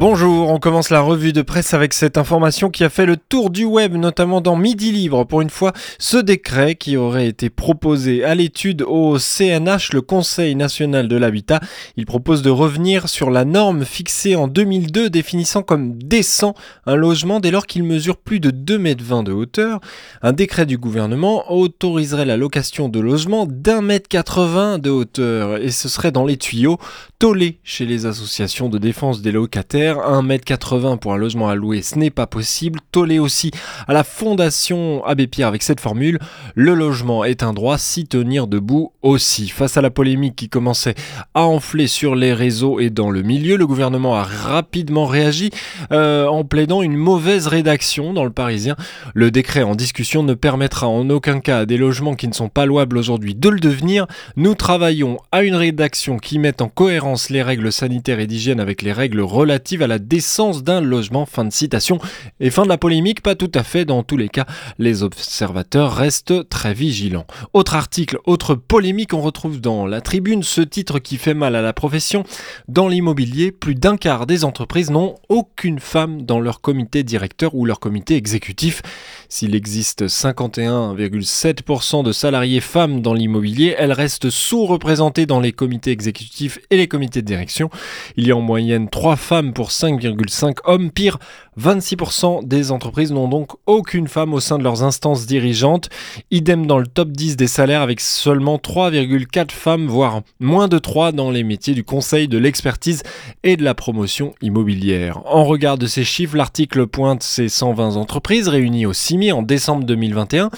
Bonjour, on commence la revue de presse avec cette information qui a fait le tour du web, notamment dans Midi Libre. Pour une fois, ce décret qui aurait été proposé à l'étude au CNH, le Conseil national de l'habitat, il propose de revenir sur la norme fixée en 2002 définissant comme décent un logement dès lors qu'il mesure plus de 2,20 m de hauteur. Un décret du gouvernement autoriserait la location de logements d'un mètre 80 de hauteur et ce serait dans les tuyaux, tollé chez les associations de défense des locataires 1m80 pour un logement à louer, ce n'est pas possible. Tollé aussi à la Fondation Abbé Pierre avec cette formule, le logement est un droit, s'y tenir debout aussi. Face à la polémique qui commençait à enfler sur les réseaux et dans le milieu, le gouvernement a rapidement réagi euh, en plaidant une mauvaise rédaction dans le Parisien. Le décret en discussion ne permettra en aucun cas à des logements qui ne sont pas louables aujourd'hui de le devenir. Nous travaillons à une rédaction qui mette en cohérence les règles sanitaires et d'hygiène avec les règles relatives à la décence d'un logement. Fin de citation. Et fin de la polémique, pas tout à fait. Dans tous les cas, les observateurs restent très vigilants. Autre article, autre polémique, on retrouve dans la tribune ce titre qui fait mal à la profession. Dans l'immobilier, plus d'un quart des entreprises n'ont aucune femme dans leur comité directeur ou leur comité exécutif. S'il existe 51,7% de salariés femmes dans l'immobilier, elles restent sous-représentées dans les comités exécutifs et les comités de direction. Il y a en moyenne 3 femmes pour 5,5 hommes. Pire, 26% des entreprises n'ont donc aucune femme au sein de leurs instances dirigeantes. Idem dans le top 10 des salaires avec seulement 3,4 femmes, voire moins de 3 dans les métiers du conseil, de l'expertise et de la promotion immobilière. En regard de ces chiffres, l'article pointe ces 120 entreprises réunies au CIMI en décembre 2021.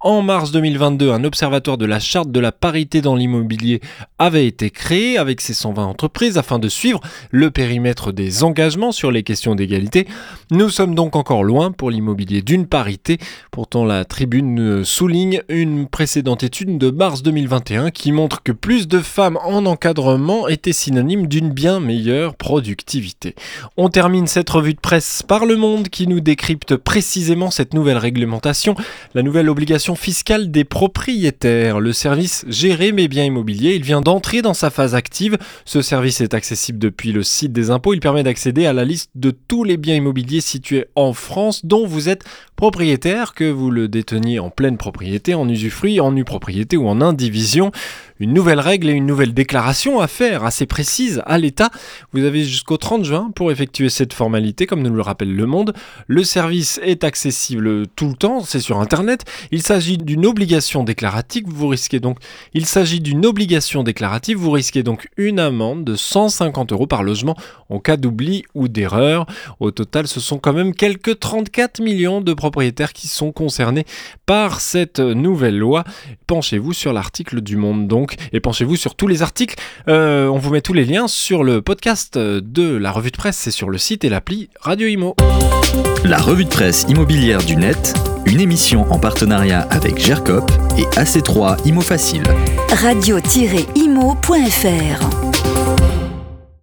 En mars 2022, un observatoire de la charte de la parité dans l'immobilier avait été créé avec ces 120 entreprises afin de suivre le périmètre des engagements sur les questions d'égalité. Nous sommes donc encore loin pour l'immobilier d'une parité. Pourtant, la tribune souligne une précédente étude de mars 2021 qui montre que plus de femmes en encadrement étaient synonymes d'une bien meilleure productivité. On termine cette revue de presse par Le Monde qui nous décrypte précisément cette nouvelle réglementation, la nouvelle obligation fiscale des propriétaires. Le service Gérer mes biens immobiliers, il vient d'entrer dans sa phase active. Ce service est accessible depuis le site des impôts. Il permet d'accéder à la liste de tous les biens immobiliers situé en France dont vous êtes propriétaire, que vous le déteniez en pleine propriété, en usufruit, en nue propriété ou en indivision une nouvelle règle et une nouvelle déclaration à faire assez précise à l'État. Vous avez jusqu'au 30 juin pour effectuer cette formalité, comme nous le rappelle Le Monde. Le service est accessible tout le temps, c'est sur Internet. Il s'agit d'une obligation déclarative, vous risquez donc, il s'agit d'une obligation déclarative, vous risquez donc une amende de 150 euros par logement en cas d'oubli ou d'erreur. Au total, ce sont quand même quelques 34 millions de propriétaires qui sont concernés par cette nouvelle loi. Penchez-vous sur l'article du Monde donc et penchez-vous sur tous les articles. Euh, on vous met tous les liens sur le podcast de la revue de presse, c'est sur le site et l'appli Radio Imo. La revue de presse immobilière du net, une émission en partenariat avec GERCOP et AC3 Imo Facile. Radio-imo.fr